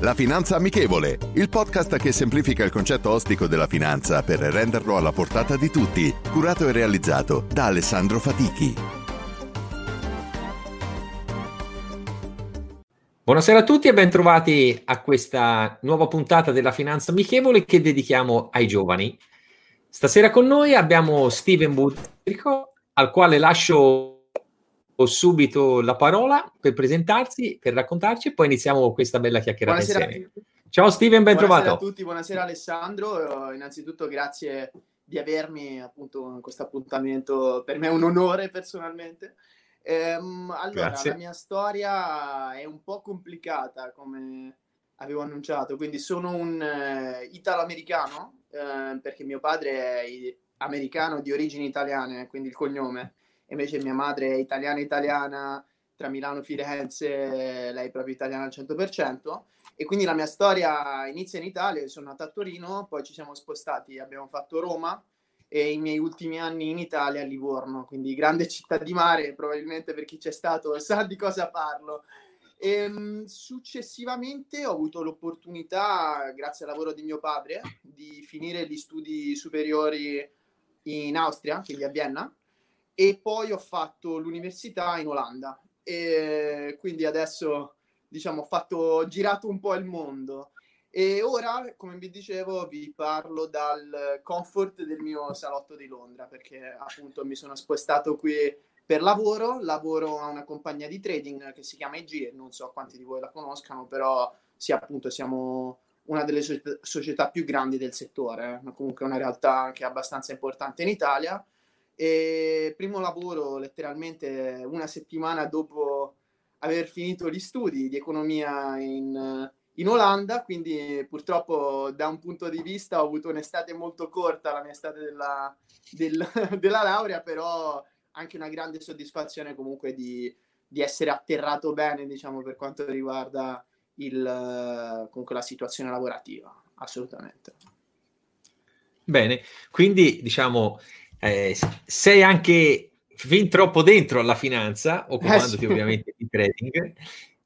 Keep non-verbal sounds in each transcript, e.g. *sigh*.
La Finanza Amichevole, il podcast che semplifica il concetto ostico della finanza per renderlo alla portata di tutti, curato e realizzato da Alessandro Fatichi. Buonasera a tutti e bentrovati a questa nuova puntata della Finanza Amichevole che dedichiamo ai giovani. Stasera con noi abbiamo Steven Budrico, al quale lascio subito la parola per presentarsi, per raccontarci e poi iniziamo questa bella chiacchierata buonasera insieme. Ciao Steven, ben buonasera trovato. a tutti, buonasera Alessandro. Innanzitutto grazie di avermi appunto in questo appuntamento, per me è un onore personalmente. Ehm, allora, Grazie. la mia storia è un po' complicata, come avevo annunciato, quindi sono un eh, italo-americano, eh, perché mio padre è americano di origini italiane, quindi il cognome, invece mia madre è italiana-italiana, tra Milano e Firenze, lei è proprio italiana al 100%, e quindi la mia storia inizia in Italia, sono nato a Torino, poi ci siamo spostati, abbiamo fatto Roma, e i miei ultimi anni in Italia a Livorno, quindi grande città di mare, probabilmente per chi c'è stato sa di cosa parlo. Ehm, successivamente ho avuto l'opportunità, grazie al lavoro di mio padre, di finire gli studi superiori in Austria, quindi a Vienna, e poi ho fatto l'università in Olanda. E quindi adesso, diciamo, ho fatto, girato un po' il mondo. E ora, come vi dicevo, vi parlo dal comfort del mio salotto di Londra, perché appunto mi sono spostato qui per lavoro, lavoro a una compagnia di trading che si chiama IG, non so quanti di voi la conoscano, però sì, appunto siamo una delle soci- società più grandi del settore, eh, comunque una realtà anche abbastanza importante in Italia. E primo lavoro letteralmente una settimana dopo aver finito gli studi di economia in, in Olanda, quindi purtroppo da un punto di vista ho avuto un'estate molto corta, la mia estate della, del- *laughs* della laurea, però anche una grande soddisfazione comunque di, di essere atterrato bene, diciamo, per quanto riguarda il, comunque la situazione lavorativa, assolutamente. Bene, quindi diciamo eh, sei anche fin troppo dentro alla finanza, occupandoti Eh sì. ovviamente di trading,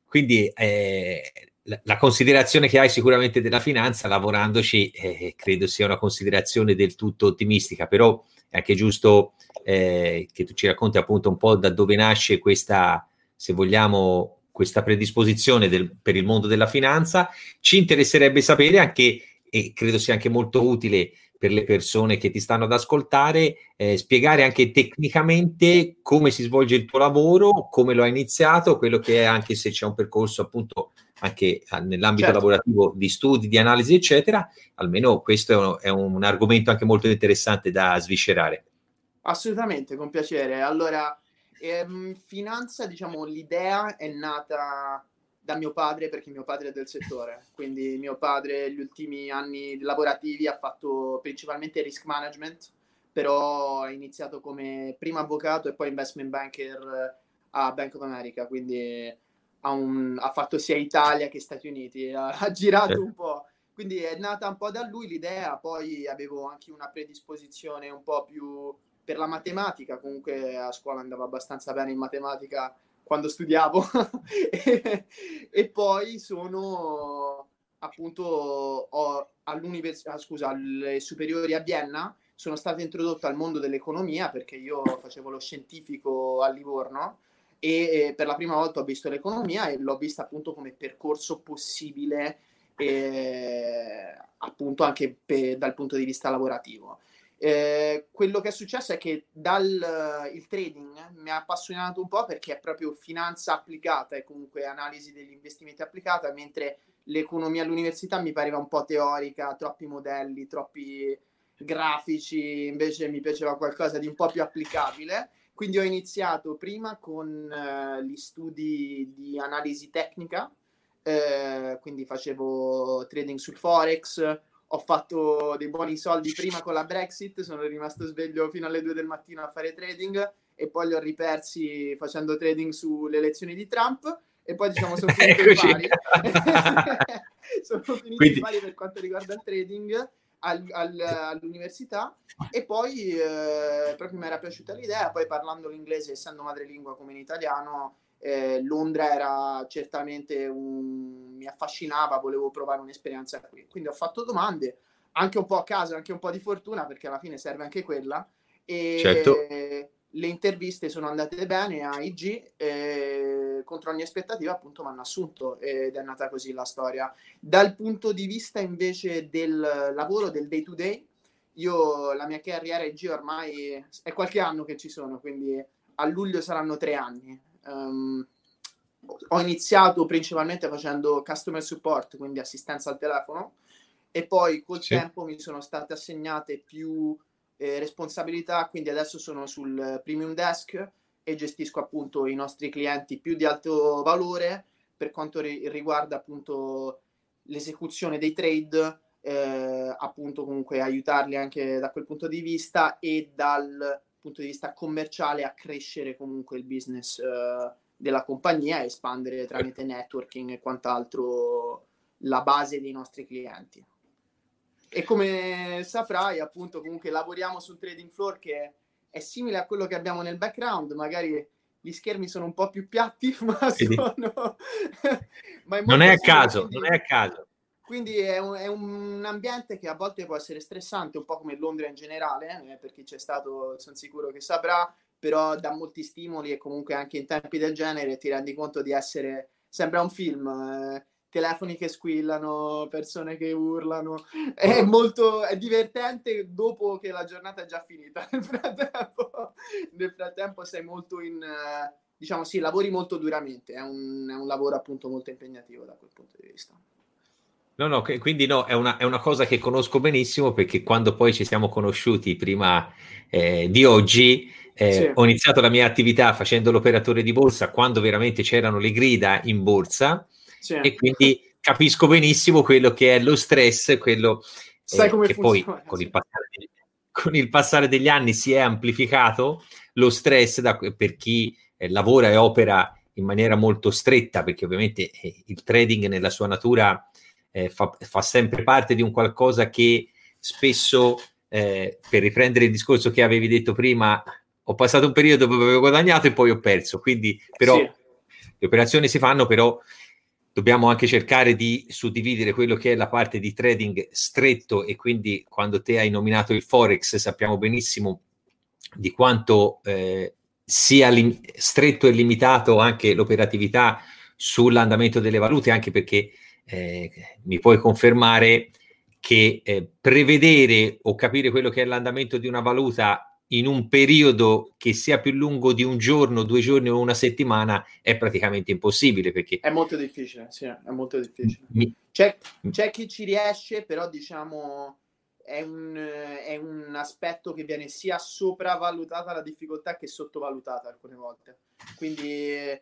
quindi eh, la, la considerazione che hai sicuramente della finanza lavorandoci eh, credo sia una considerazione del tutto ottimistica, però è anche giusto eh, che tu ci racconti appunto un po' da dove nasce questa, se vogliamo, questa predisposizione del- per il mondo della finanza. Ci interesserebbe sapere anche, e credo sia anche molto utile per le persone che ti stanno ad ascoltare, eh, spiegare anche tecnicamente come si svolge il tuo lavoro, come lo hai iniziato, quello che è anche se c'è un percorso appunto anche ah, nell'ambito Certo. lavorativo di studi, di analisi, eccetera. Almeno questo è un, è un argomento anche molto interessante da sviscerare. Assolutamente, con piacere. Allora, ehm, finanza, diciamo, l'idea è nata da mio padre perché mio padre è del settore, quindi mio padre gli ultimi anni lavorativi ha fatto principalmente risk management, però ha iniziato come primo avvocato e poi investment banker a Bank of America, quindi ha, un- ha fatto sia Italia che Stati Uniti, ha, ha girato un po'. Quindi è nata un po' da lui l'idea, poi avevo anche una predisposizione un po' più per la matematica, comunque a scuola andavo abbastanza bene in matematica quando studiavo *laughs* e, e poi sono appunto ho, all'università, scusa, alle superiori a Vienna sono stato introdotto al mondo dell'economia perché io facevo lo scientifico a Livorno e per la prima volta ho visto l'economia e l'ho vista appunto come percorso possibile eh, appunto anche pe- dal punto di vista lavorativo. Eh, quello che è successo è che dal il trading mi ha appassionato un po' perché è proprio finanza applicata e comunque analisi degli investimenti applicata, mentre l'economia all'università mi pareva un po' teorica, troppi modelli, troppi grafici, invece mi piaceva qualcosa di un po' più applicabile. Quindi ho iniziato prima con eh, gli studi di analisi tecnica, eh, quindi facevo trading sul Forex, ho fatto dei buoni soldi prima con la Brexit, sono rimasto sveglio fino alle 2 del mattino a fare trading e poi li ho ripersi facendo trading sulle elezioni di Trump e poi diciamo sono *laughs* finito in Eccoci. pari. *laughs* sono finito Quindi- in pari per quanto riguarda il trading al- al- all'università e poi eh, proprio mi era piaciuta l'idea, poi parlando l'inglese, essendo madrelingua come in italiano, eh, Londra era certamente un mi affascinava, volevo provare un'esperienza qui. Quindi ho fatto domande, anche un po' a caso, anche un po' di fortuna, perché alla fine serve anche quella. E certo. le interviste sono andate bene a IG, e contro ogni aspettativa appunto mi hanno assunto ed è nata così la storia. Dal punto di vista invece del lavoro, del day to day, io la mia carriera IG ormai è qualche anno che ci sono, quindi a luglio saranno tre anni. Um, ho iniziato principalmente facendo customer support, quindi assistenza al telefono, e poi col sì. tempo mi sono state assegnate più eh, responsabilità, quindi adesso sono sul premium desk e gestisco appunto i nostri clienti più di alto valore per quanto ri- riguarda appunto l'esecuzione dei trade, eh, appunto comunque aiutarli anche da quel punto di vista e dal punto di vista commerciale a crescere comunque il business eh, della compagnia e espandere tramite networking e quant'altro la base dei nostri clienti. E come saprai, appunto, comunque lavoriamo sul trading floor che è simile a quello che abbiamo nel background, magari gli schermi sono un po' più piatti, *laughs* ma sono... *laughs* ma è non è a caso, quindi... non è a caso. Quindi è un, è un, ambiente che a volte può essere stressante, un po' come Londra in generale, eh, per chi c'è stato sono sicuro che saprà, però dà molti stimoli e comunque anche in tempi del genere ti rendi conto di essere, sembra un film, eh, telefoni che squillano, persone che urlano, è molto è divertente dopo che la giornata è già finita, *laughs* nel frattempo, nel frattempo sei molto in... diciamo sì, lavori molto duramente, è un, è un lavoro appunto molto impegnativo da quel punto di vista. No, no, quindi no, è una, è una, cosa che conosco benissimo perché quando poi ci siamo conosciuti prima eh, di oggi, eh, sì. ho iniziato la mia attività facendo l'operatore di borsa quando veramente c'erano le grida in borsa sì. e quindi capisco benissimo quello che è lo stress, quello Sai eh, come che poi con, il degli, con, il passare degli anni si è amplificato lo stress da, per chi eh, lavora e opera in maniera molto stretta perché ovviamente eh, il trading nella sua natura eh, fa, fa, sempre parte di un qualcosa che spesso, eh, per riprendere il discorso che avevi detto prima, ho passato un periodo dove avevo guadagnato e poi ho perso. Quindi, però, sì. le operazioni si fanno, però dobbiamo anche cercare di suddividere quello che è la parte di trading stretto e quindi quando te hai nominato il forex sappiamo benissimo di quanto eh, sia lim- stretto e limitato anche l'operatività sull'andamento delle valute anche perché eh, mi puoi confermare che eh, prevedere o capire quello che è l'andamento di una valuta in un periodo che sia più lungo di un giorno, due giorni o una settimana è praticamente impossibile perché è molto difficile, sì, è molto difficile. Mi... C'è, c'è, chi ci riesce, però diciamo è un, è un, aspetto che viene sia sopravvalutata la difficoltà che sottovalutata alcune volte. Quindi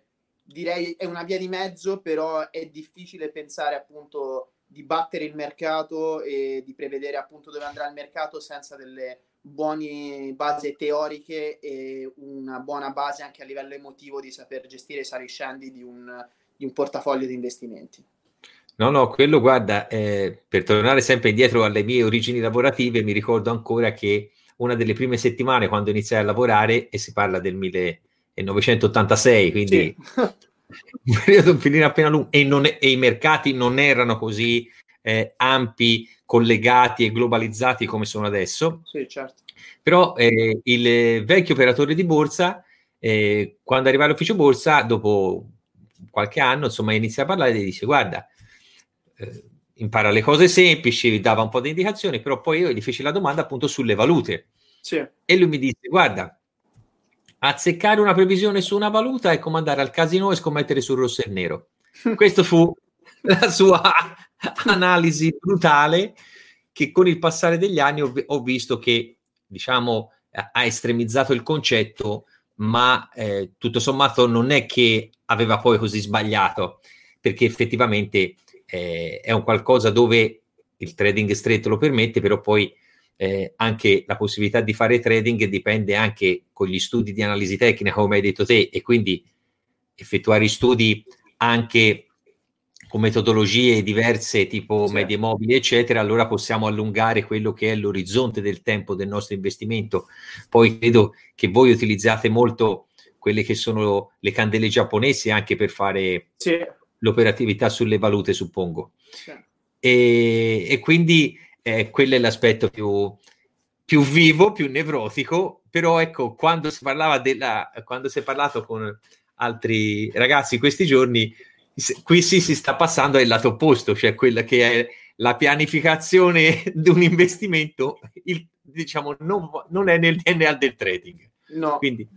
direi è una via di mezzo, però è difficile pensare appunto di battere il mercato e di prevedere appunto dove andrà il mercato senza delle buone basi teoriche e una buona base anche a livello emotivo di saper gestire i sali scendi di un, di un portafoglio di investimenti. No, no, quello guarda, eh, per tornare sempre indietro alle mie origini lavorative, mi ricordo ancora che una delle prime settimane quando iniziai a lavorare, e si parla del 1000 1986, quindi sì. *laughs* un periodo finire appena lungo e, è, e, i mercati non erano così eh, ampi, collegati e globalizzati come sono adesso. Sì, certo. Però eh, il vecchio operatore di borsa, eh, quando arriva all'ufficio borsa, dopo qualche anno, insomma, inizia a parlare e dice, guarda, eh, impara le cose semplici, dava un po' di indicazioni, però poi io gli feci la domanda appunto sulle valute. Sì. E lui mi disse, guarda, azzeccare una previsione su una valuta è come andare al casino e scommettere sul rosso e nero. *laughs* Questa fu la sua analisi brutale che con il passare degli anni ho, ho visto che, diciamo, ha estremizzato il concetto, ma eh, tutto sommato non è che aveva poi così sbagliato, perché effettivamente eh, è un qualcosa dove il trading stretto lo permette, però poi eh, anche la possibilità di fare trading dipende anche con gli studi di analisi tecnica, come hai detto te, e quindi effettuare studi anche con metodologie diverse tipo sì. medie mobili, eccetera, allora possiamo allungare quello che è l'orizzonte del tempo del nostro investimento. Poi credo che voi utilizzate molto quelle che sono le candele giapponesi anche per fare sì. l'operatività sulle valute, suppongo. Sì. E, e, quindi eh, quello è l'aspetto più, più vivo, più nevrotico, però ecco, quando si parlava della, quando si è parlato con altri ragazzi questi giorni, qui sì, si sta passando al lato opposto, cioè quella che è la pianificazione *laughs* di un investimento, il, diciamo, non, non, è nel DNA del trading. No. Quindi,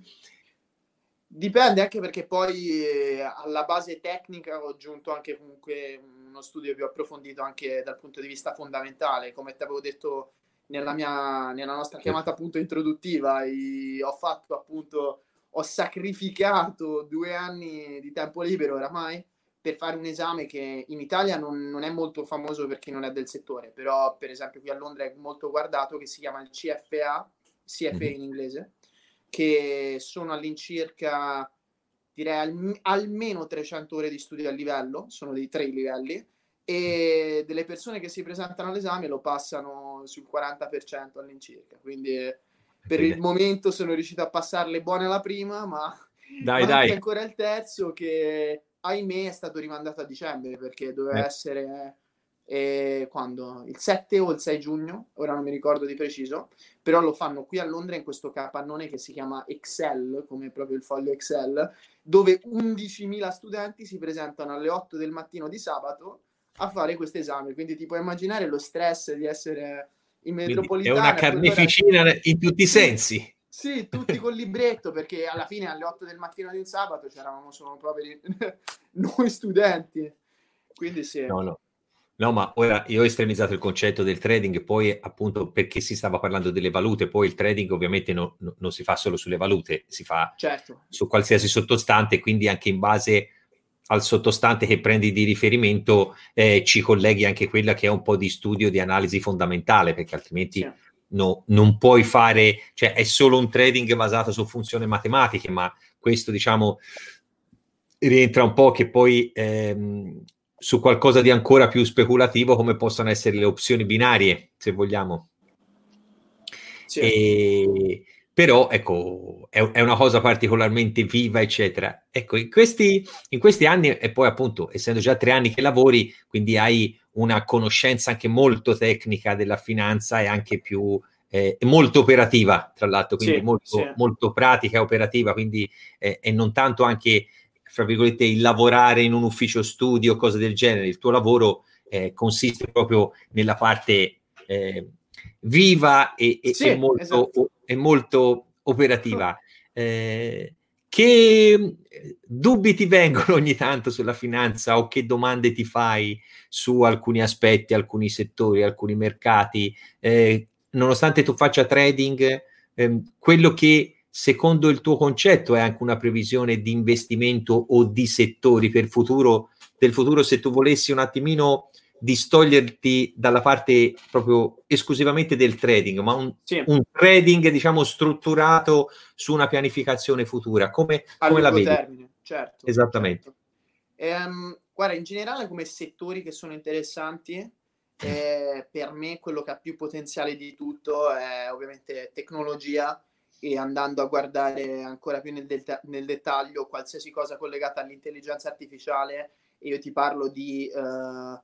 Dipende anche perché poi eh, alla base tecnica ho aggiunto anche comunque uno studio più approfondito anche dal punto di vista fondamentale, come ti avevo detto nella, mia, nella nostra chiamata appunto introduttiva, i, ho fatto appunto, ho sacrificato due anni di tempo libero oramai per fare un esame che in Italia non, non, è molto famoso per chi non è del settore, però per esempio qui a Londra è molto guardato, che si chiama il CFA, CFA mm-hmm. in inglese, che sono all'incirca, direi al, almeno 300 ore di studio a livello, sono dei tre livelli, e delle persone che si presentano all'esame lo passano sul 40% all'incirca. Quindi per il momento sono riuscito a passarle buone alla prima, ma dai, dai. ancora il terzo che ahimè è stato rimandato a dicembre perché doveva eh. essere eh, quando? Il 7 o il 6 giugno, ora non mi ricordo di preciso, però lo fanno qui a Londra in questo capannone che si chiama Excel, come proprio il foglio Excel, dove 11.000 studenti si presentano alle 8 del mattino di sabato a fare questo esame. Quindi ti puoi immaginare lo stress di essere in metropolitana. È una carneficina in tutti i sensi. Sì, tutti col libretto, perché alla fine alle 8 del mattino di un sabato c'eravamo solo proprio *laughs* noi studenti. Quindi sì. No, no. No, ma ora io ho estremizzato il concetto del trading, poi appunto perché si stava parlando delle valute, poi il trading ovviamente no, no, non si fa solo sulle valute, si fa certo. su qualsiasi sottostante, quindi anche in base al sottostante che prendi di riferimento eh, ci colleghi anche quella che è un po' di studio di analisi fondamentale, perché altrimenti sì. no, non puoi fare, cioè è solo un trading basato su funzioni matematiche, ma questo diciamo rientra un po' che poi ehm, su qualcosa di ancora più speculativo come possono essere le opzioni binarie, se vogliamo. Sì. E, però ecco, è, è, una cosa particolarmente viva, eccetera. Ecco, in questi, in questi anni, e poi appunto, essendo già tre anni che lavori, quindi hai una conoscenza anche molto tecnica della finanza e anche più eh, molto operativa, tra l'altro, quindi sì, molto, sì. molto, pratica e operativa, quindi eh, e non tanto anche, fra virgolette, il lavorare in un ufficio studio, cose del genere. Il tuo lavoro eh, consiste proprio nella parte eh, viva e, e, sì, e molto, esatto. e molto operativa. Eh, che eh, dubbi ti vengono *laughs* ogni tanto sulla finanza o che domande ti fai su alcuni aspetti, alcuni settori, alcuni mercati? Eh, nonostante tu faccia trading, ehm, quello che secondo il tuo concetto è anche una previsione di investimento o di settori per futuro, del futuro, se tu volessi un attimino distoglierti dalla parte proprio esclusivamente del trading, ma un, sì. un trading diciamo strutturato su una pianificazione futura. Come, come la vedi? Termine, certo. Esattamente. Certo. Um, guarda, in generale come settori che sono interessanti, eh, per me quello che ha più potenziale di tutto è ovviamente tecnologia e andando a guardare ancora più nel, det- nel dettaglio qualsiasi cosa collegata all'intelligenza artificiale, io ti parlo di... Uh,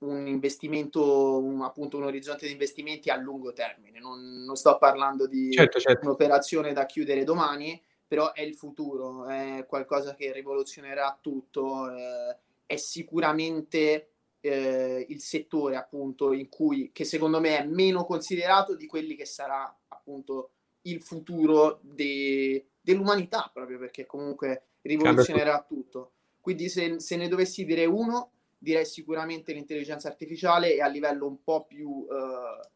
un investimento, un, appunto un orizzonte di investimenti a lungo termine. Non, non sto parlando di certo, certo. un'operazione da chiudere domani, però è il futuro, è qualcosa che rivoluzionerà tutto, eh, è sicuramente eh, il settore appunto in cui, che secondo me è meno considerato di quelli che sarà appunto il futuro de, dell'umanità, proprio perché comunque rivoluzionerà tutto. Quindi se, se ne dovessi dire uno, direi sicuramente l'intelligenza artificiale e a livello un po' più eh,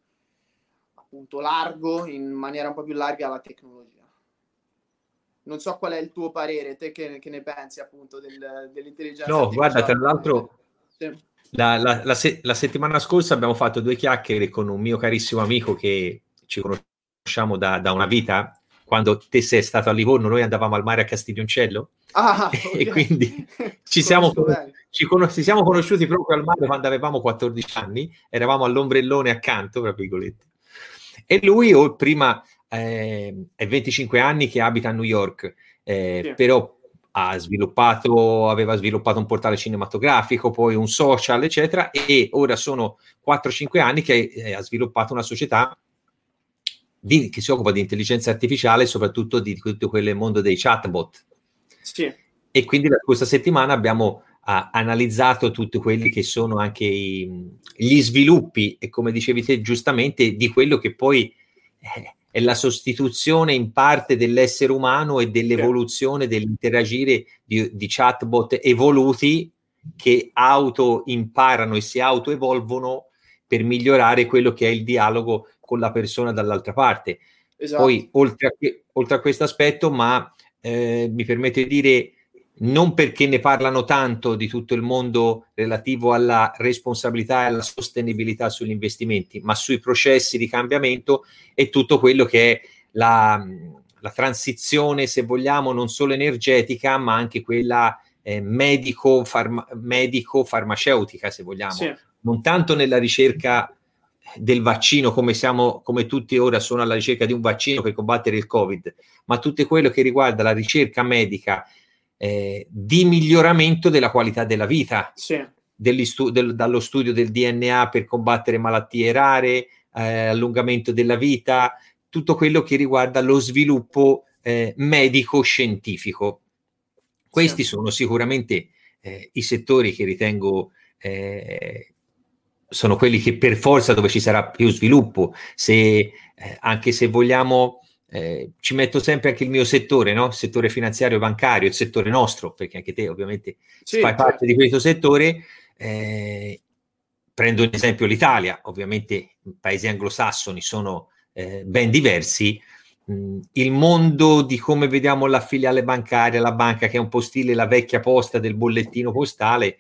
appunto largo, in maniera un po' più larga la tecnologia. Non so qual è il tuo parere, te che, che ne pensi appunto del, dell'intelligenza no, artificiale. No, guarda, tra l'altro sì. la, la, la, se- la, settimana scorsa abbiamo fatto due chiacchiere con un mio carissimo amico che ci conosciamo da, da una vita, quando te sei stato a Livorno, noi andavamo al mare a Castiglioncello ah, *laughs* okay. e quindi ci *laughs* siamo, ci, con- ci siamo, conosciuti proprio al mare quando avevamo 14 anni, eravamo all'ombrellone accanto, tra virgolette. E lui, oh, prima, eh, è 25 anni che abita a New York, eh, sì. però ha sviluppato, aveva sviluppato un portale cinematografico, poi un social, eccetera, e ora sono 4-5 anni che eh, ha sviluppato una società di, che si occupa di intelligenza artificiale, soprattutto di tutto quel mondo dei chatbot. Sì. E quindi questa settimana abbiamo ha analizzato tutti quelli che sono anche i, gli sviluppi e come dicevi te giustamente di quello che poi eh, è la sostituzione in parte dell'essere umano e dell'evoluzione dell'interagire di, di chatbot evoluti che auto imparano e si autoevolvono per migliorare quello che è il dialogo con la persona dall'altra parte. Esatto. Poi, oltre a, oltre a questo aspetto, ma eh, mi permetto di dire non perché ne parlano tanto di tutto il mondo relativo alla responsabilità e alla sostenibilità sugli investimenti, ma sui processi di cambiamento e tutto quello che è la, la transizione, se vogliamo, non solo energetica, ma anche quella eh, medico-farmaceutica, medico se vogliamo. Sì. Non tanto nella ricerca del vaccino, come siamo, come tutti ora sono alla ricerca di un vaccino per combattere il Covid, ma tutto quello che riguarda la ricerca medica eh, di miglioramento della qualità della vita, sì. stu- del, dallo studio del DNA per combattere malattie rare, eh, allungamento della vita, tutto quello che riguarda lo sviluppo eh, medico-scientifico. Questi sì. sono sicuramente eh, i settori che ritengo eh, sono quelli che per forza dove ci sarà più sviluppo, se, eh, anche se vogliamo eh, ci metto sempre anche il mio settore, no? il settore finanziario e bancario, il settore nostro, perché anche te ovviamente sì, fai certo. parte di questo settore. Eh, prendo un esempio l'Italia, ovviamente i paesi anglosassoni sono eh, ben diversi. Mm, il mondo di come vediamo la filiale bancaria, la banca che è un po' stile la vecchia posta del bollettino postale,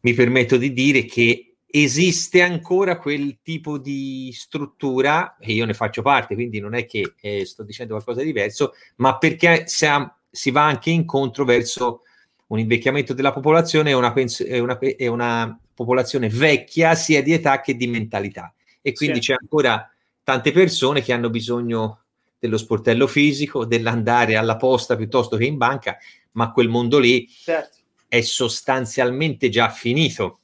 mi permetto di dire che esiste ancora quel tipo di struttura, e io ne faccio parte, quindi non è che eh, sto dicendo qualcosa di diverso, ma perché ha, si va anche incontro verso un invecchiamento della popolazione e una, pens- una, una, popolazione vecchia sia di età che di mentalità. E quindi sì. c'è ancora tante persone che hanno bisogno dello sportello fisico, dell'andare alla posta piuttosto che in banca, ma quel mondo lì certo. è sostanzialmente già finito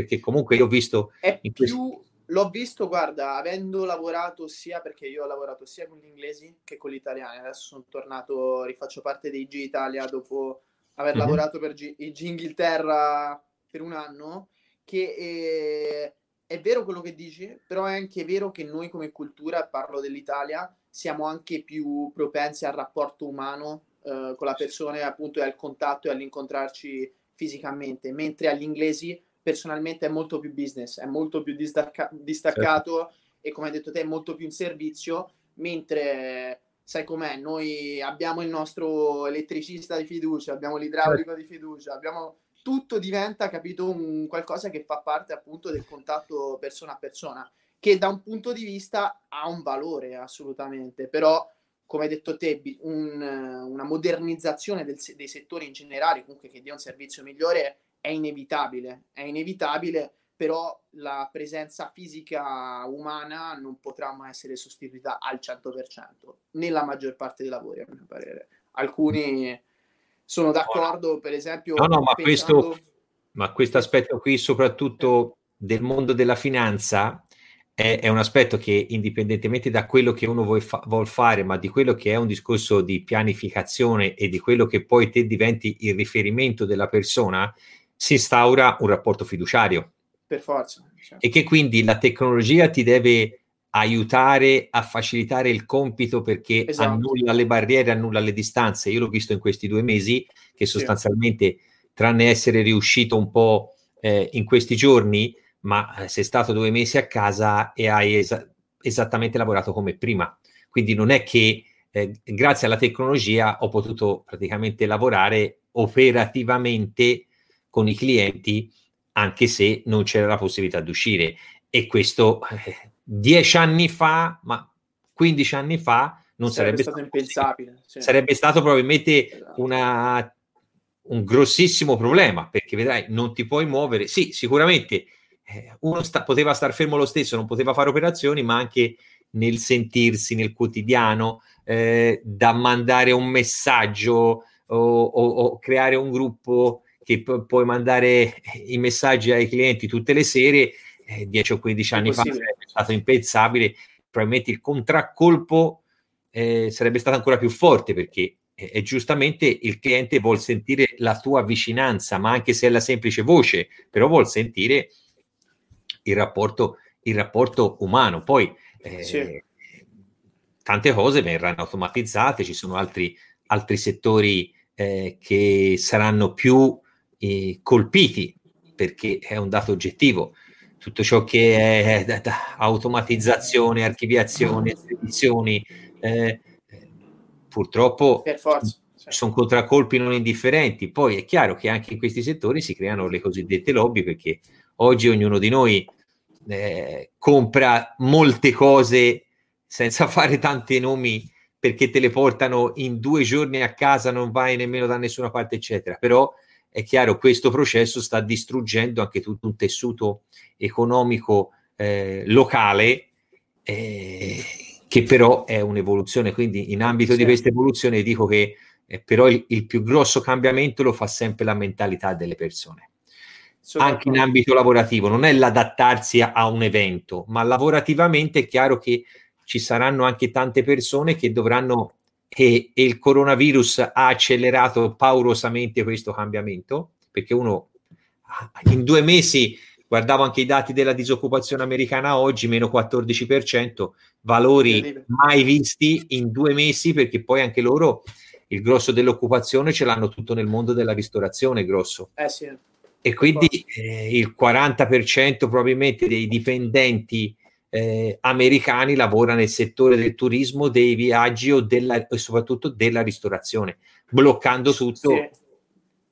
perché comunque io ho visto... È più, questo... L'ho visto, guarda, avendo lavorato sia perché io ho lavorato sia con gli inglesi che con gli italiani. Adesso sono tornato, rifaccio parte dei G Italia dopo aver mm-hmm. lavorato per G, G Inghilterra per un anno. Che eh, è vero quello che dici, però è anche vero che noi come cultura, parlo dell'Italia, siamo anche più propensi al rapporto umano eh, con la persona, appunto, e al contatto e all'incontrarci fisicamente, mentre agli inglesi personalmente è molto più business, è molto più distacca- distaccato certo. e come hai detto te è molto più in servizio, mentre sai com'è, noi abbiamo il nostro elettricista di fiducia, abbiamo l'idraulico certo. di fiducia, abbiamo tutto diventa, capito, un qualcosa che fa parte appunto del contatto persona a persona, che da un punto di vista ha un valore assolutamente, però come hai detto te, un, una modernizzazione del, dei settori in generale, comunque che dia un servizio migliore, è inevitabile, è inevitabile, però la presenza fisica umana non potrà mai essere sostituita al 100% nella maggior parte dei lavori, a mio parere. Alcuni sono d'accordo, per esempio... No, no, ma pensando... questo, ma questo aspetto qui, soprattutto del mondo della finanza, è, è, un aspetto che indipendentemente da quello che uno vuole, fa- vuol fare, ma di quello che è un discorso di pianificazione e di quello che poi te diventi il riferimento della persona, si instaura un rapporto fiduciario. Per forza. Certo. E che quindi la tecnologia ti deve aiutare a facilitare il compito perché esatto. annulla le barriere, annulla le distanze. Io l'ho visto in questi due mesi che sostanzialmente, sì. tranne essere riuscito un po' eh, in questi giorni, ma eh, sei stato due mesi a casa e hai es- esattamente lavorato come prima. Quindi non è che eh, grazie alla tecnologia ho potuto praticamente lavorare operativamente con i clienti anche se non c'era la possibilità di uscire. E questo eh, dieci anni fa, ma 15 anni fa, non sarebbe, sarebbe stato impensabile. Sì. Sarebbe stato probabilmente esatto. una, un grossissimo problema, perché vedrai, non ti puoi muovere. Sì, sicuramente eh, uno sta, poteva star fermo lo stesso, non poteva fare operazioni, ma anche nel sentirsi nel quotidiano, eh, da mandare un messaggio o, o, o creare un gruppo che pu- puoi mandare i messaggi ai clienti tutte le sere, eh, 10 o 15 anni fa sarebbe stato impensabile, probabilmente il contraccolpo eh, sarebbe stato ancora più forte perché eh, giustamente il cliente vuol sentire la tua vicinanza, ma anche se è la semplice voce, però vuol sentire il rapporto, il rapporto umano. Poi eh, sì. tante cose verranno automatizzate, ci sono altri, altri settori eh, che saranno più eh, colpiti perché è un dato oggettivo. Tutto ciò che è da, da automatizzazione, archiviazione, spedizioni, eh, purtroppo sono contraccolpi non indifferenti. Poi è chiaro che anche in questi settori si creano le cosiddette lobby perché oggi ognuno di noi eh, compra molte cose senza *laughs* fare tanti nomi perché te le portano in due giorni a casa, non vai nemmeno da nessuna parte, eccetera. Però è chiaro, questo processo sta distruggendo anche tutto un tessuto economico eh, locale eh, che però è un'evoluzione. Quindi in ambito sì. di questa evoluzione dico che eh, però il, il, più grosso cambiamento lo fa sempre la mentalità delle persone. Anche in ambito lavorativo, non è l'adattarsi a, a un evento, ma lavorativamente è chiaro che ci saranno anche tante persone che dovranno e, e, il coronavirus ha accelerato paurosamente questo cambiamento perché uno in due mesi guardavo anche i dati della disoccupazione americana oggi meno 14% valori mai visti in due mesi perché poi anche loro il grosso dell'occupazione ce l'hanno tutto nel mondo della ristorazione grosso. Eh sì. e quindi eh, il 40% probabilmente dei dipendenti eh, americani lavora nel settore del turismo, dei viaggi o della, e soprattutto della ristorazione, bloccando tutto. Sì.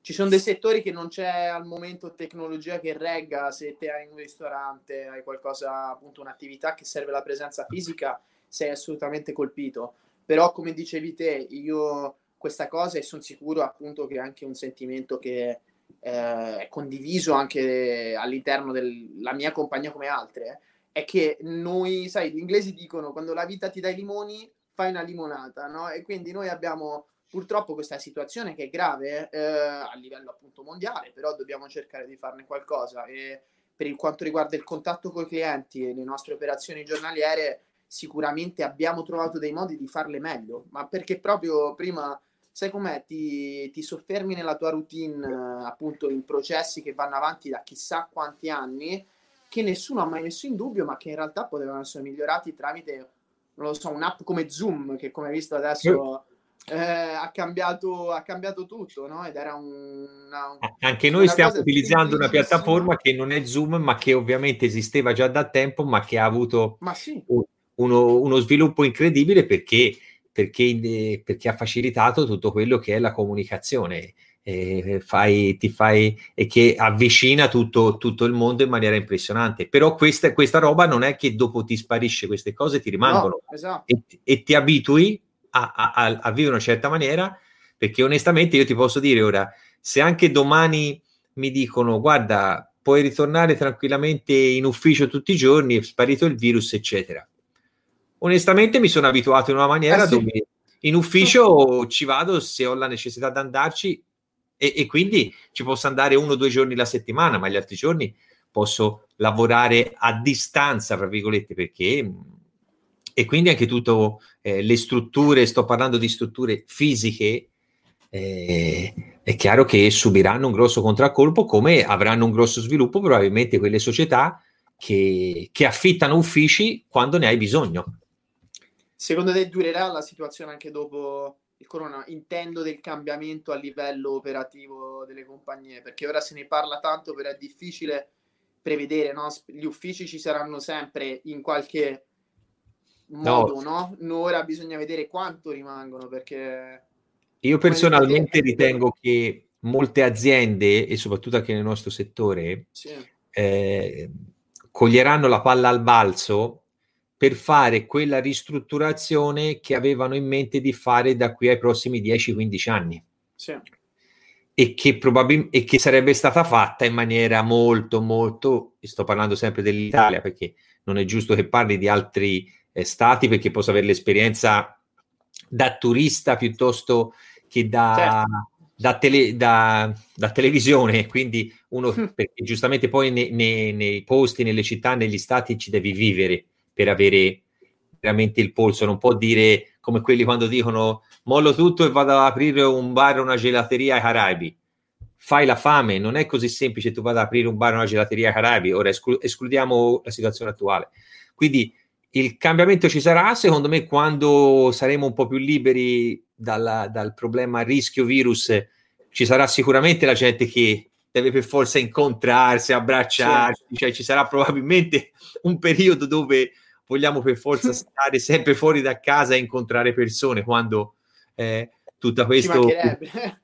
Ci sono dei settori che non c'è al momento tecnologia che regga, se te hai un ristorante, hai qualcosa, appunto un'attività che serve la presenza fisica, sei assolutamente colpito. Però come dicevi te, io questa cosa e sono sicuro appunto che è anche un sentimento che eh, è condiviso anche all'interno della mia compagnia come altre, eh è che noi, sai, gli inglesi dicono quando la vita ti dà i limoni, fai una limonata, no? E quindi noi abbiamo purtroppo questa situazione che è grave eh, a livello appunto mondiale, però dobbiamo cercare di farne qualcosa e per quanto riguarda il contatto con i clienti e le nostre operazioni giornaliere, sicuramente abbiamo trovato dei modi di farle meglio, ma perché proprio prima, sai com'è, ti, ti soffermi nella tua routine appunto in processi che vanno avanti da chissà quanti anni che nessuno ha mai messo in dubbio, ma che in realtà potevano essere migliorati tramite, non lo so, un'app come Zoom, che come hai visto adesso eh, ha, cambiato, ha cambiato tutto, no? Ed era un, una, Anche noi stiamo utilizzando una piattaforma che non è Zoom, ma che ovviamente esisteva già da tempo, ma che ha avuto sì. uno, uno, sviluppo incredibile perché, perché, perché ha facilitato tutto quello che è la comunicazione eh, fai, ti fai, e che avvicina tutto, tutto, il mondo in maniera impressionante. Però questa, questa, roba non è che dopo ti sparisce, queste cose ti rimangono no, esatto. e, e, ti abitui a, a, a, a vivere una certa maniera, perché onestamente io ti posso dire ora, se anche domani mi dicono guarda, puoi ritornare tranquillamente in ufficio tutti i giorni, è sparito il virus, eccetera. Onestamente mi sono abituato in una maniera eh sì. dove in ufficio ci vado se ho la necessità di andarci e, e quindi ci posso andare uno o due giorni la settimana, ma gli altri giorni posso lavorare a distanza, tra virgolette, perché e quindi anche tutte eh, le strutture, sto parlando di strutture fisiche, eh, è chiaro che subiranno un grosso contraccolpo, come avranno un grosso sviluppo probabilmente quelle società che, che affittano uffici quando ne hai bisogno. Secondo te durerà la situazione anche dopo il corona, intendo del cambiamento a livello operativo delle compagnie, perché ora se ne parla tanto, però è difficile prevedere, no? Gli uffici ci saranno sempre in qualche modo, no? no? Ora bisogna vedere quanto rimangono, perché... Io personalmente ritengo che molte aziende, e soprattutto anche nel nostro settore, sì. eh, coglieranno la palla al balzo per fare quella ristrutturazione che avevano in mente di fare da qui ai prossimi 10-15 anni. Sì. E che, probabil- e che sarebbe stata fatta in maniera molto, molto, sto parlando sempre dell'Italia perché non è giusto che parli di altri eh, stati perché posso avere l'esperienza da turista piuttosto che da, certo. da, tele, da, da, televisione, quindi uno, *laughs* perché giustamente poi ne, ne, nei posti, nelle città, negli stati ci devi vivere per avere veramente il polso, non può dire come quelli quando dicono mollo tutto e vado ad aprire un bar o una gelateria ai Caraibi. Fai la fame, non è così semplice tu vado ad aprire un bar o una gelateria ai Caraibi, ora esclu- escludiamo la situazione attuale. Quindi il cambiamento ci sarà, secondo me, quando saremo un po' più liberi dalla, dal problema rischio virus, ci sarà sicuramente la gente che deve per forza incontrarsi, abbracciarsi, sì. cioè ci sarà probabilmente un periodo dove vogliamo per forza *laughs* stare sempre fuori da casa e incontrare persone quando eh, tutto, questo, *laughs*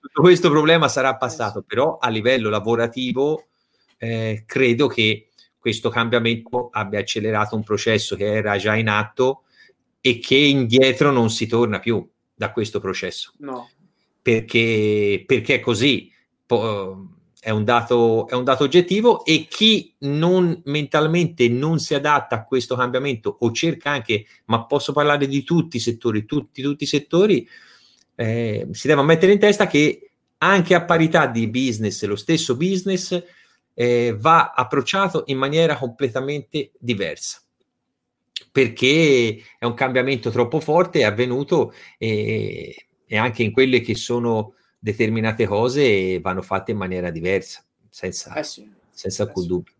tutto questo problema sarà passato, però a livello lavorativo eh, credo che questo cambiamento abbia accelerato un processo che era già in atto e che indietro non si torna più da questo processo. No. Perché, perché è così. Po- è un, dato, è un dato oggettivo e chi non mentalmente non si adatta a questo cambiamento o cerca anche, ma posso parlare di tutti i settori, tutti, tutti i settori, eh, si deve mettere in testa che anche a parità di business, lo stesso business, eh, va approcciato in maniera completamente diversa. Perché è un cambiamento troppo forte, è avvenuto e, e anche in quelle che sono determinate cose vanno fatte in maniera diversa, senza, eh sì, senza alcun eh sì. dubbio.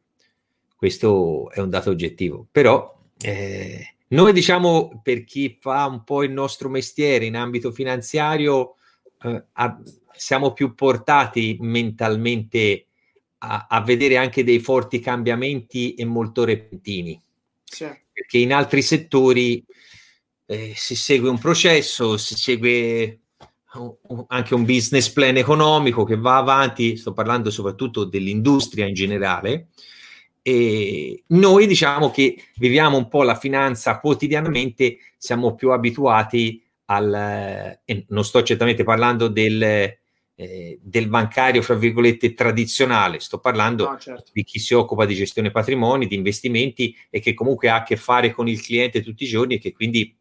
Questo è un dato oggettivo, però eh, noi diciamo per chi fa un po' il nostro mestiere in ambito finanziario, eh, a, siamo più portati mentalmente a, a, vedere anche dei forti cambiamenti e molto repentini. Sì. Perché in altri settori eh, si segue un processo, si segue anche un business plan economico che va avanti, sto parlando soprattutto dell'industria in generale, e noi diciamo che viviamo un po' la finanza quotidianamente, siamo più abituati al, eh, non sto certamente parlando del, eh, del bancario, fra virgolette, tradizionale, sto parlando no, certo. di chi si occupa di gestione patrimoni, di investimenti e che comunque ha a che fare con il cliente tutti i giorni e che quindi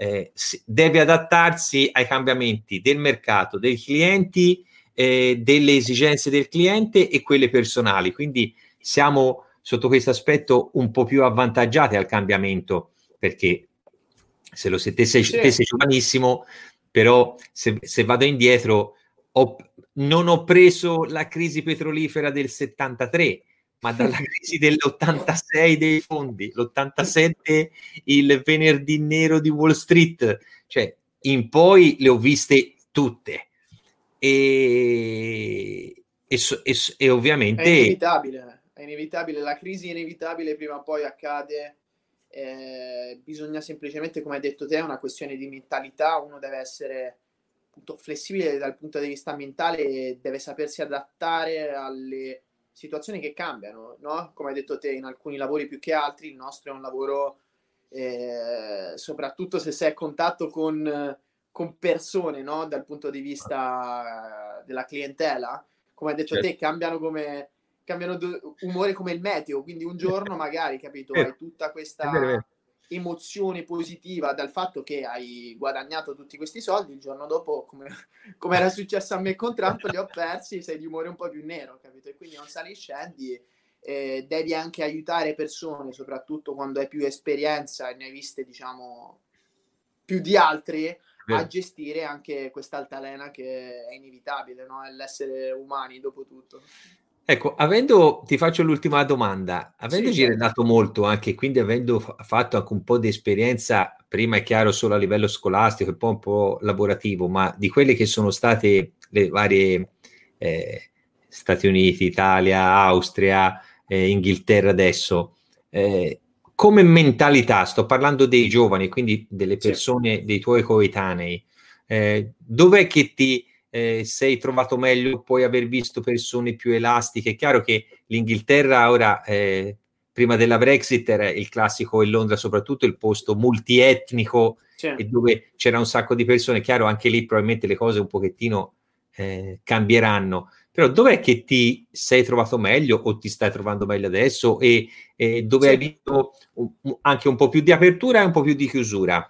eh, deve adattarsi ai cambiamenti del mercato, dei clienti, eh, delle esigenze del cliente e quelle personali. Quindi siamo sotto questo aspetto un po' più avvantaggiati al cambiamento perché se lo siete, se, te sei giovanissimo, però se, se vado indietro ho, non ho preso la crisi petrolifera del 73, ma dalla *laughs* crisi dell'86 dei fondi, l'87 il venerdì nero di Wall Street, cioè in poi le ho viste tutte. E, e, e, e ovviamente... È inevitabile, è inevitabile, la crisi è inevitabile, prima o poi accade. Eh, bisogna semplicemente, come hai detto te, è una questione di mentalità, uno deve essere appunto, flessibile dal punto di vista mentale, deve sapersi adattare alle situazioni che cambiano, no? Come hai detto te, in alcuni lavori più che altri, il nostro è un lavoro, eh, soprattutto se sei a contatto con, con persone, no? Dal punto di vista della clientela, come hai detto certo. te, cambiano come cambiano umore come il meteo, quindi un giorno magari, capito, hai tutta questa emozione positiva dal fatto che hai guadagnato tutti questi soldi, il giorno dopo, come, *laughs* come era successo a me con Trump, li ho persi, sei di umore un po' più nero, capito? E quindi non sali e scendi, eh, devi anche aiutare persone, soprattutto quando hai più esperienza e ne hai viste, diciamo, più di altri, a gestire anche questa altalena che è inevitabile, no? È l'essere umani dopo tutto. Ecco, avendo, ti faccio l'ultima domanda, avendo sì, certo. molto anche, quindi avendo f- fatto anche un po' di esperienza, prima è chiaro solo a livello scolastico e poi un po' lavorativo, ma di quelle che sono state le varie eh, Stati Uniti, Italia, Austria, eh, Inghilterra adesso, eh, come mentalità, sto parlando dei giovani, quindi delle persone, sì. dei tuoi coetanei, eh, dov'è che ti eh, sei trovato meglio puoi aver visto persone più elastiche. È chiaro che l'Inghilterra ora, eh, prima della Brexit, era il classico e Londra soprattutto il posto multietnico e dove c'era un sacco di persone. Chiaro, anche lì probabilmente le cose un pochettino eh, cambieranno. Però dov'è che ti sei trovato meglio o ti stai trovando meglio adesso e, e dove sì. hai visto anche un po' più di apertura e un po' più di chiusura?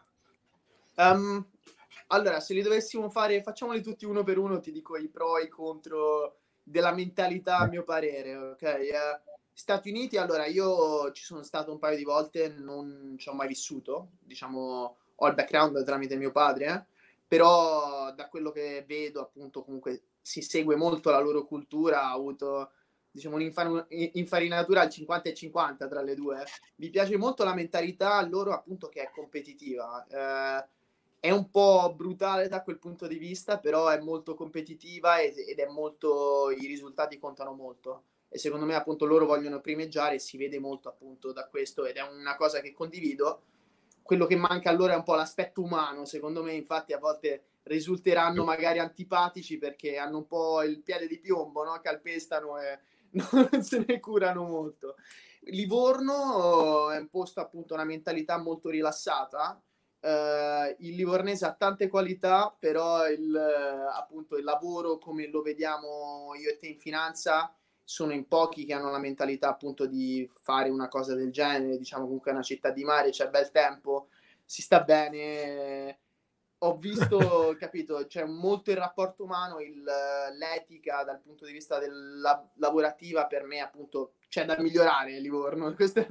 Um, allora, se li dovessimo fare, facciamoli tutti uno per uno, ti dico i pro e i contro della mentalità, a mio parere, ok? Eh, Stati Uniti, allora io ci sono stato un paio di volte, non ci ho mai vissuto, diciamo, ho il background tramite mio padre, eh? però da quello che vedo, appunto, comunque si segue molto la loro cultura, ha avuto diciamo un'infarinatura al 50 e 50 tra le due. Mi piace molto la mentalità loro appunto che è competitiva. Eh, è un po' brutale da quel punto di vista, però è molto competitiva ed è molto i risultati contano molto. E secondo me appunto loro vogliono primeggiare e si vede molto appunto da questo ed è una cosa che condivido. Quello che manca allora è un po' l'aspetto umano, secondo me infatti a volte risulteranno magari antipatici perché hanno un po' il piede di piombo, no? calpestano e *laughs* non se ne curano molto. Livorno è un posto appunto una mentalità molto rilassata. Uh, il livornese ha tante qualità, però il, appunto, il lavoro come lo vediamo io e te in finanza sono in pochi che hanno la mentalità appunto di fare una cosa del genere. Diciamo comunque è una città di mare, c'è bel tempo, si sta bene ho visto, *laughs* capito, c'è molto il rapporto umano, il, l'etica dal punto di vista della, lavorativa per me appunto c'è da migliorare Livorno, *laughs* questa,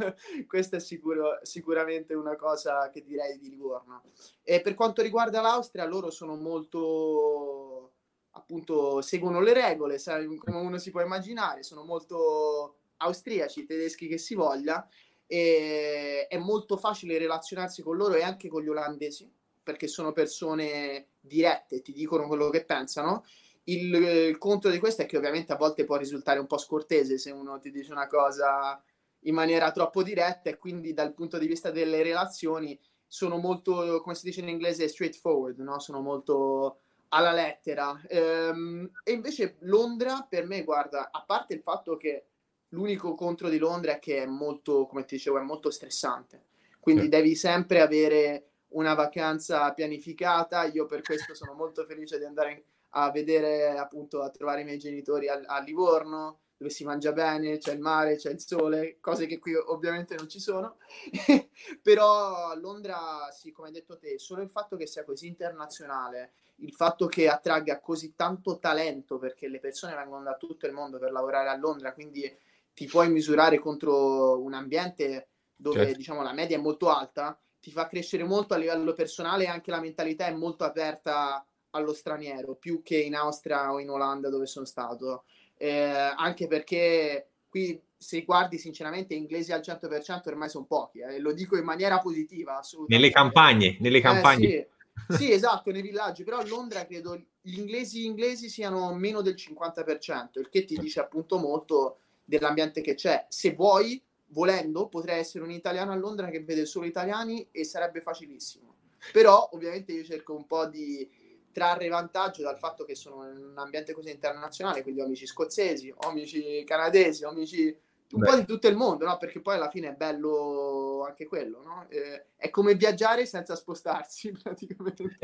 questa è sicuro, sicuramente una cosa che direi di Livorno. E per quanto riguarda l'Austria, loro sono molto, appunto, seguono le regole, come uno si può immaginare, sono molto austriaci, tedeschi che si voglia, e è molto facile relazionarsi con loro e anche con gli olandesi perché sono persone dirette, ti dicono quello che pensano. Il, il contro di questo è che ovviamente a volte può risultare un po' scortese se uno ti dice una cosa in maniera troppo diretta e quindi dal punto di vista delle relazioni sono molto, come si dice in inglese, straightforward, no? sono molto alla lettera. Ehm, e invece Londra per me, guarda, a parte il fatto che l'unico contro di Londra è che è molto, come ti dicevo, è molto stressante. Quindi sì. devi sempre avere una vacanza pianificata. Io per questo sono molto felice di andare a vedere, appunto, a trovare i miei genitori a, a Livorno, dove si mangia bene, c'è il mare, c'è il sole, cose che qui ovviamente non ci sono. *laughs* Però Londra, sì, come hai detto te, solo il fatto che sia così internazionale, il fatto che attragga così tanto talento, perché le persone vengono da tutto il mondo per lavorare a Londra, quindi ti puoi misurare contro un ambiente dove certo. diciamo la media è molto alta ti fa crescere molto a livello personale e anche la mentalità è molto aperta allo straniero, più che in Austria o in Olanda dove sono stato. Eh, anche perché qui se guardi sinceramente inglesi al 100% ormai sono pochi, eh, lo dico in maniera positiva. Nelle campagne, nelle campagne. Eh, sì. sì. esatto, nei villaggi, però a Londra credo gli inglesi inglesi siano meno del 50%, il che ti dice appunto molto dell'ambiente che c'è. Se vuoi volendo, potrei essere un italiano a Londra che vede solo italiani e sarebbe facilissimo. Però ovviamente io cerco un po' di trarre vantaggio dal fatto che sono in un ambiente così internazionale, quindi ho amici scozzesi, ho amici canadesi, ho amici un Beh. po' di tutto il mondo, no? Perché poi alla fine è bello anche quello, no? Eh, è come viaggiare senza spostarsi, *laughs* praticamente.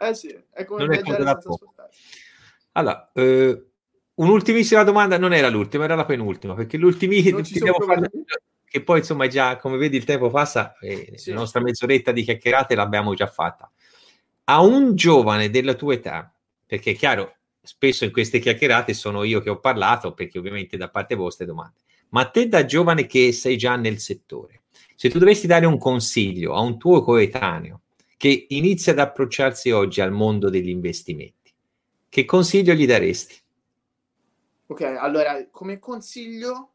eh sì, è come non viaggiare è senza spostarsi. Allora, eh, Un'ultimissima domanda, non era l'ultima, era la penultima, perché l'ultimissima che poi insomma già, come vedi, il tempo passa e sì. la nostra mezz'oretta di chiacchierate l'abbiamo già fatta. A un giovane della tua età, perché è chiaro, spesso in queste chiacchierate sono io che ho parlato, perché ovviamente da parte vostra domande, ma te da giovane che sei già nel settore, se tu dovessi dare un consiglio a un tuo coetaneo che inizia ad approcciarsi oggi al mondo degli investimenti, che consiglio gli daresti? Ok, allora come consiglio,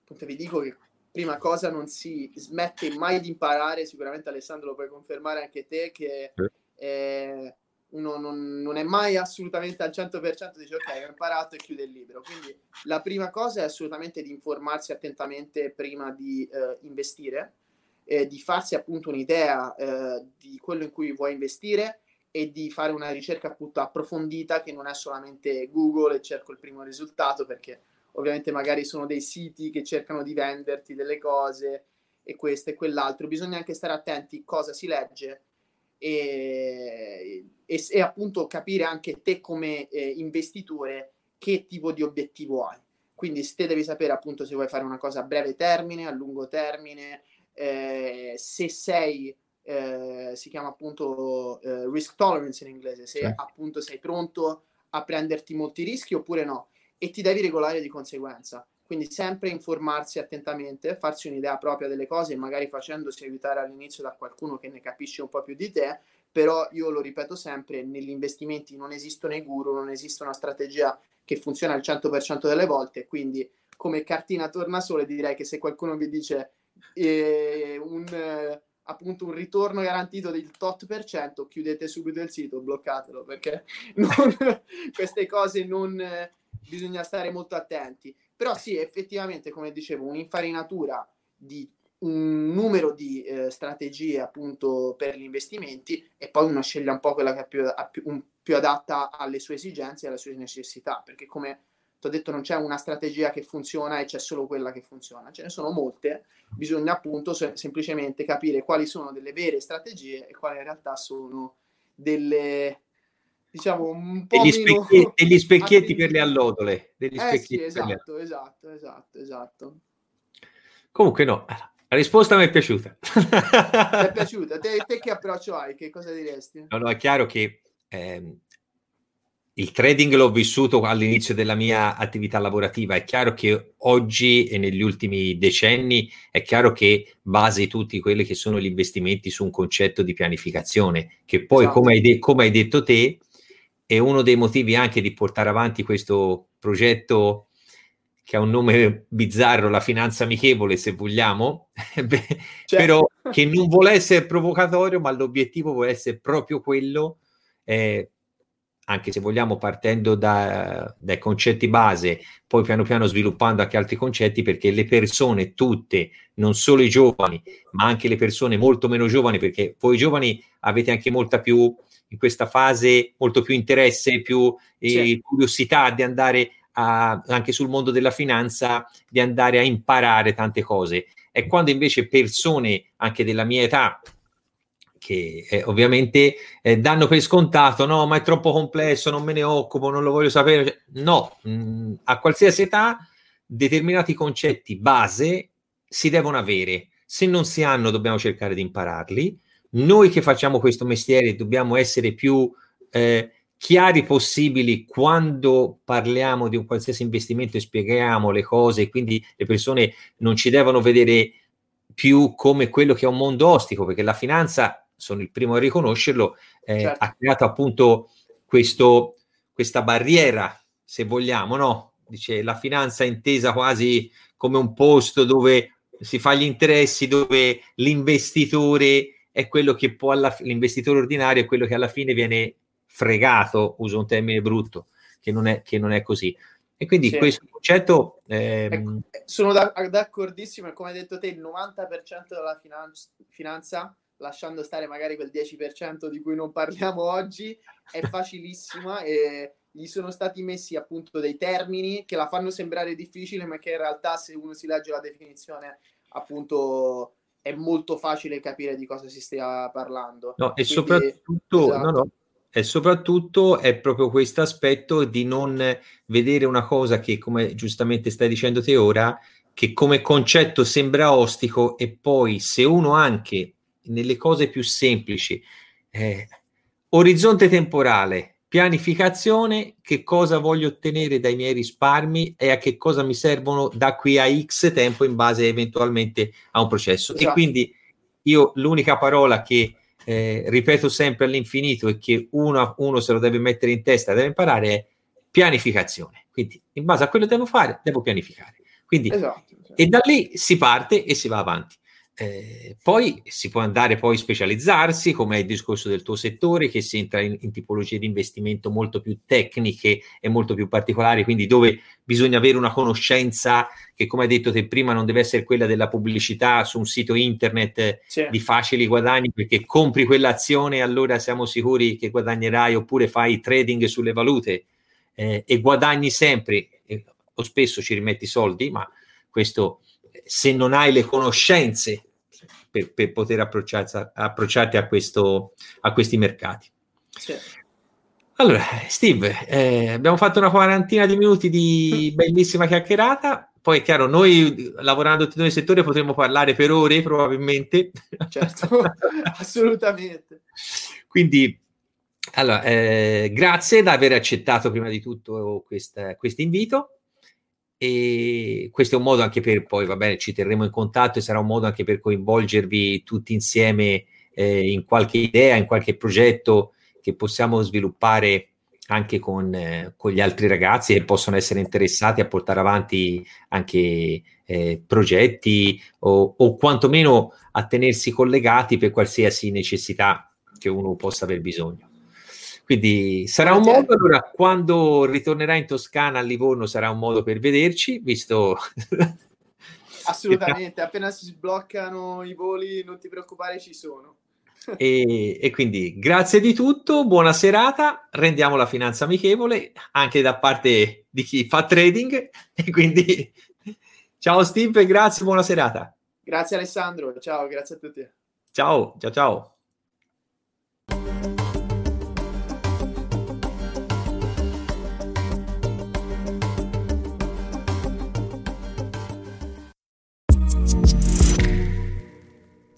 appunto vi dico che prima cosa non si smette mai di imparare, sicuramente Alessandro lo puoi confermare anche te, che eh, uno non, non, è mai assolutamente al 100% dice ok ho imparato e chiude il libro, quindi la prima cosa è assolutamente di informarsi attentamente prima di eh, investire, eh, di farsi appunto un'idea eh, di quello in cui vuoi investire, e di fare una ricerca appunto approfondita che non è solamente Google e cerco il primo risultato perché ovviamente magari sono dei siti che cercano di venderti delle cose e questo e quell'altro. Bisogna anche stare attenti cosa si legge e, e, e appunto capire anche te come eh, investitore che tipo di obiettivo hai. Quindi te devi sapere appunto se vuoi fare una cosa a breve termine, a lungo termine, eh, se sei eh, si chiama appunto eh, risk tolerance in inglese, se sì. appunto sei pronto a prenderti molti rischi oppure no e ti devi regolare di conseguenza. Quindi sempre informarsi attentamente, farsi un'idea propria delle cose, magari facendosi aiutare all'inizio da qualcuno che ne capisce un po' più di te, però io lo ripeto sempre, negli investimenti non esistono i guru, non esiste una strategia che funziona al 100% delle volte, quindi come cartina tornasole direi che se qualcuno vi dice eh, un, eh, appunto un ritorno garantito del tot per cento, chiudete subito il sito, bloccatelo, perché *laughs* non, queste cose non... Eh, bisogna stare molto attenti. Però sì, effettivamente, come dicevo, un'infarinatura di un numero di eh, strategie appunto per gli investimenti e poi uno sceglie un po' quella che è più, più, un, più adatta alle sue esigenze e alle sue necessità, perché come ti ho detto non c'è una strategia che funziona e c'è solo quella che funziona, ce ne sono molte, bisogna appunto se- semplicemente capire quali sono delle vere strategie e quali in realtà sono delle diciamo un po' degli, specchietti, *laughs* degli specchietti per le allodole degli eh sì, esatto, esatto, esatto, esatto. Comunque no, la risposta mi è piaciuta. Ti è piaciuta? Te, te, che *laughs* approccio hai? Che cosa diresti? No, no, è chiaro che ehm, il trading l'ho vissuto all'inizio della mia attività lavorativa. È chiaro che oggi e negli ultimi decenni è chiaro che basi tutti quelli che sono gli investimenti su un concetto di pianificazione, che poi, esatto. come, hai de- come hai detto te, è uno dei motivi anche di portare avanti questo progetto che ha un nome bizzarro, la finanza amichevole, se vogliamo, *laughs* Beh, certo. però che non vuole essere provocatorio, ma l'obiettivo vuole essere proprio quello, eh, anche se vogliamo partendo da, dai concetti base, poi piano piano sviluppando anche altri concetti, perché le persone tutte, non solo i giovani, ma anche le persone molto meno giovani, perché voi giovani avete anche molta più in questa fase molto più interesse, più eh, curiosità di andare a, anche sul mondo della finanza, di andare a imparare tante cose. E quando invece persone anche della mia età, che eh, ovviamente eh, danno per scontato, no, ma è troppo complesso, non me ne occupo, non lo voglio sapere. Cioè, no, mh, mm, a qualsiasi età determinati concetti base si devono avere. Se non si hanno, dobbiamo cercare di impararli noi che facciamo questo mestiere dobbiamo essere più eh, chiari possibili quando parliamo di un qualsiasi investimento e spieghiamo le cose, quindi le persone non ci devono vedere più come quello che è un mondo ostico, perché la finanza, sono il primo a riconoscerlo, eh, certo. ha creato appunto questo, questa barriera, se vogliamo, no? Dice la finanza intesa quasi come un posto dove si fa gli interessi, dove l'investitore è quello che può alla, l'investitore ordinario è quello che alla fine viene fregato, uso un termine brutto, che non è, che non è così. E quindi sì. questo concetto... Ehm... sono d'accordissimo, come hai detto te, il 90% della finanza, finanza, lasciando stare magari quel 10% di cui non parliamo oggi, è *laughs* facilissima e gli sono stati messi appunto dei termini che la fanno sembrare difficile, ma che in realtà se uno si legge la definizione appunto è molto facile capire di cosa si stia parlando. No, e Quindi, soprattutto, esatto. no, no, e soprattutto è proprio questo aspetto di non vedere una cosa che, come giustamente stai dicendo te ora, che come concetto sembra ostico e poi se uno anche nelle cose più semplici, eh, orizzonte temporale, pianificazione, che cosa voglio ottenere dai miei risparmi e a che cosa mi servono da qui a X tempo in base eventualmente a un processo. Esatto. E quindi io l'unica parola che eh, ripeto sempre all'infinito e che uno, uno se lo deve mettere in testa, deve imparare è pianificazione. Quindi in base a quello che devo fare, devo pianificare. Quindi, esatto, esatto. E da lì si parte e si va avanti. Eh, poi si può andare poi a specializzarsi, come è il discorso del tuo settore, che si entra in, in, tipologie di investimento molto più tecniche e molto più particolari, quindi dove bisogna avere una conoscenza che, come hai detto te prima, non deve essere quella della pubblicità su un sito internet sì. di facili guadagni, perché compri quell'azione e allora siamo sicuri che guadagnerai, oppure fai trading sulle valute eh, e guadagni sempre, eh, o spesso ci rimetti soldi, ma questo se non hai le conoscenze per, per poter approcciarti a, questo, a questi mercati. Sì. Allora, Steve, eh, abbiamo fatto una quarantina di minuti di bellissima chiacchierata. poi è chiaro, noi lavorando tutti nel settore potremmo parlare per ore probabilmente. Certo, *laughs* assolutamente. Quindi, allora, eh, grazie di aver accettato prima di tutto questo invito e questo è un modo anche per poi, va bene, ci terremo in contatto e sarà un modo anche per coinvolgervi tutti insieme eh, in qualche idea, in qualche progetto che possiamo sviluppare anche con, eh, con, gli altri ragazzi che possono essere interessati a portare avanti anche eh, progetti o, o quantomeno a tenersi collegati per qualsiasi necessità che uno possa aver bisogno. Quindi sarà un modo, allora quando ritornerà in Toscana a Livorno sarà un modo per vederci, visto... *laughs* Assolutamente, appena si sbloccano i voli non ti preoccupare, ci sono. *laughs* E, e, quindi grazie di tutto, buona serata, rendiamo la finanza amichevole anche da parte di chi fa trading *laughs* e quindi ciao Steve, grazie, buona serata. Grazie Alessandro, ciao, grazie a tutti. Ciao, ciao, ciao.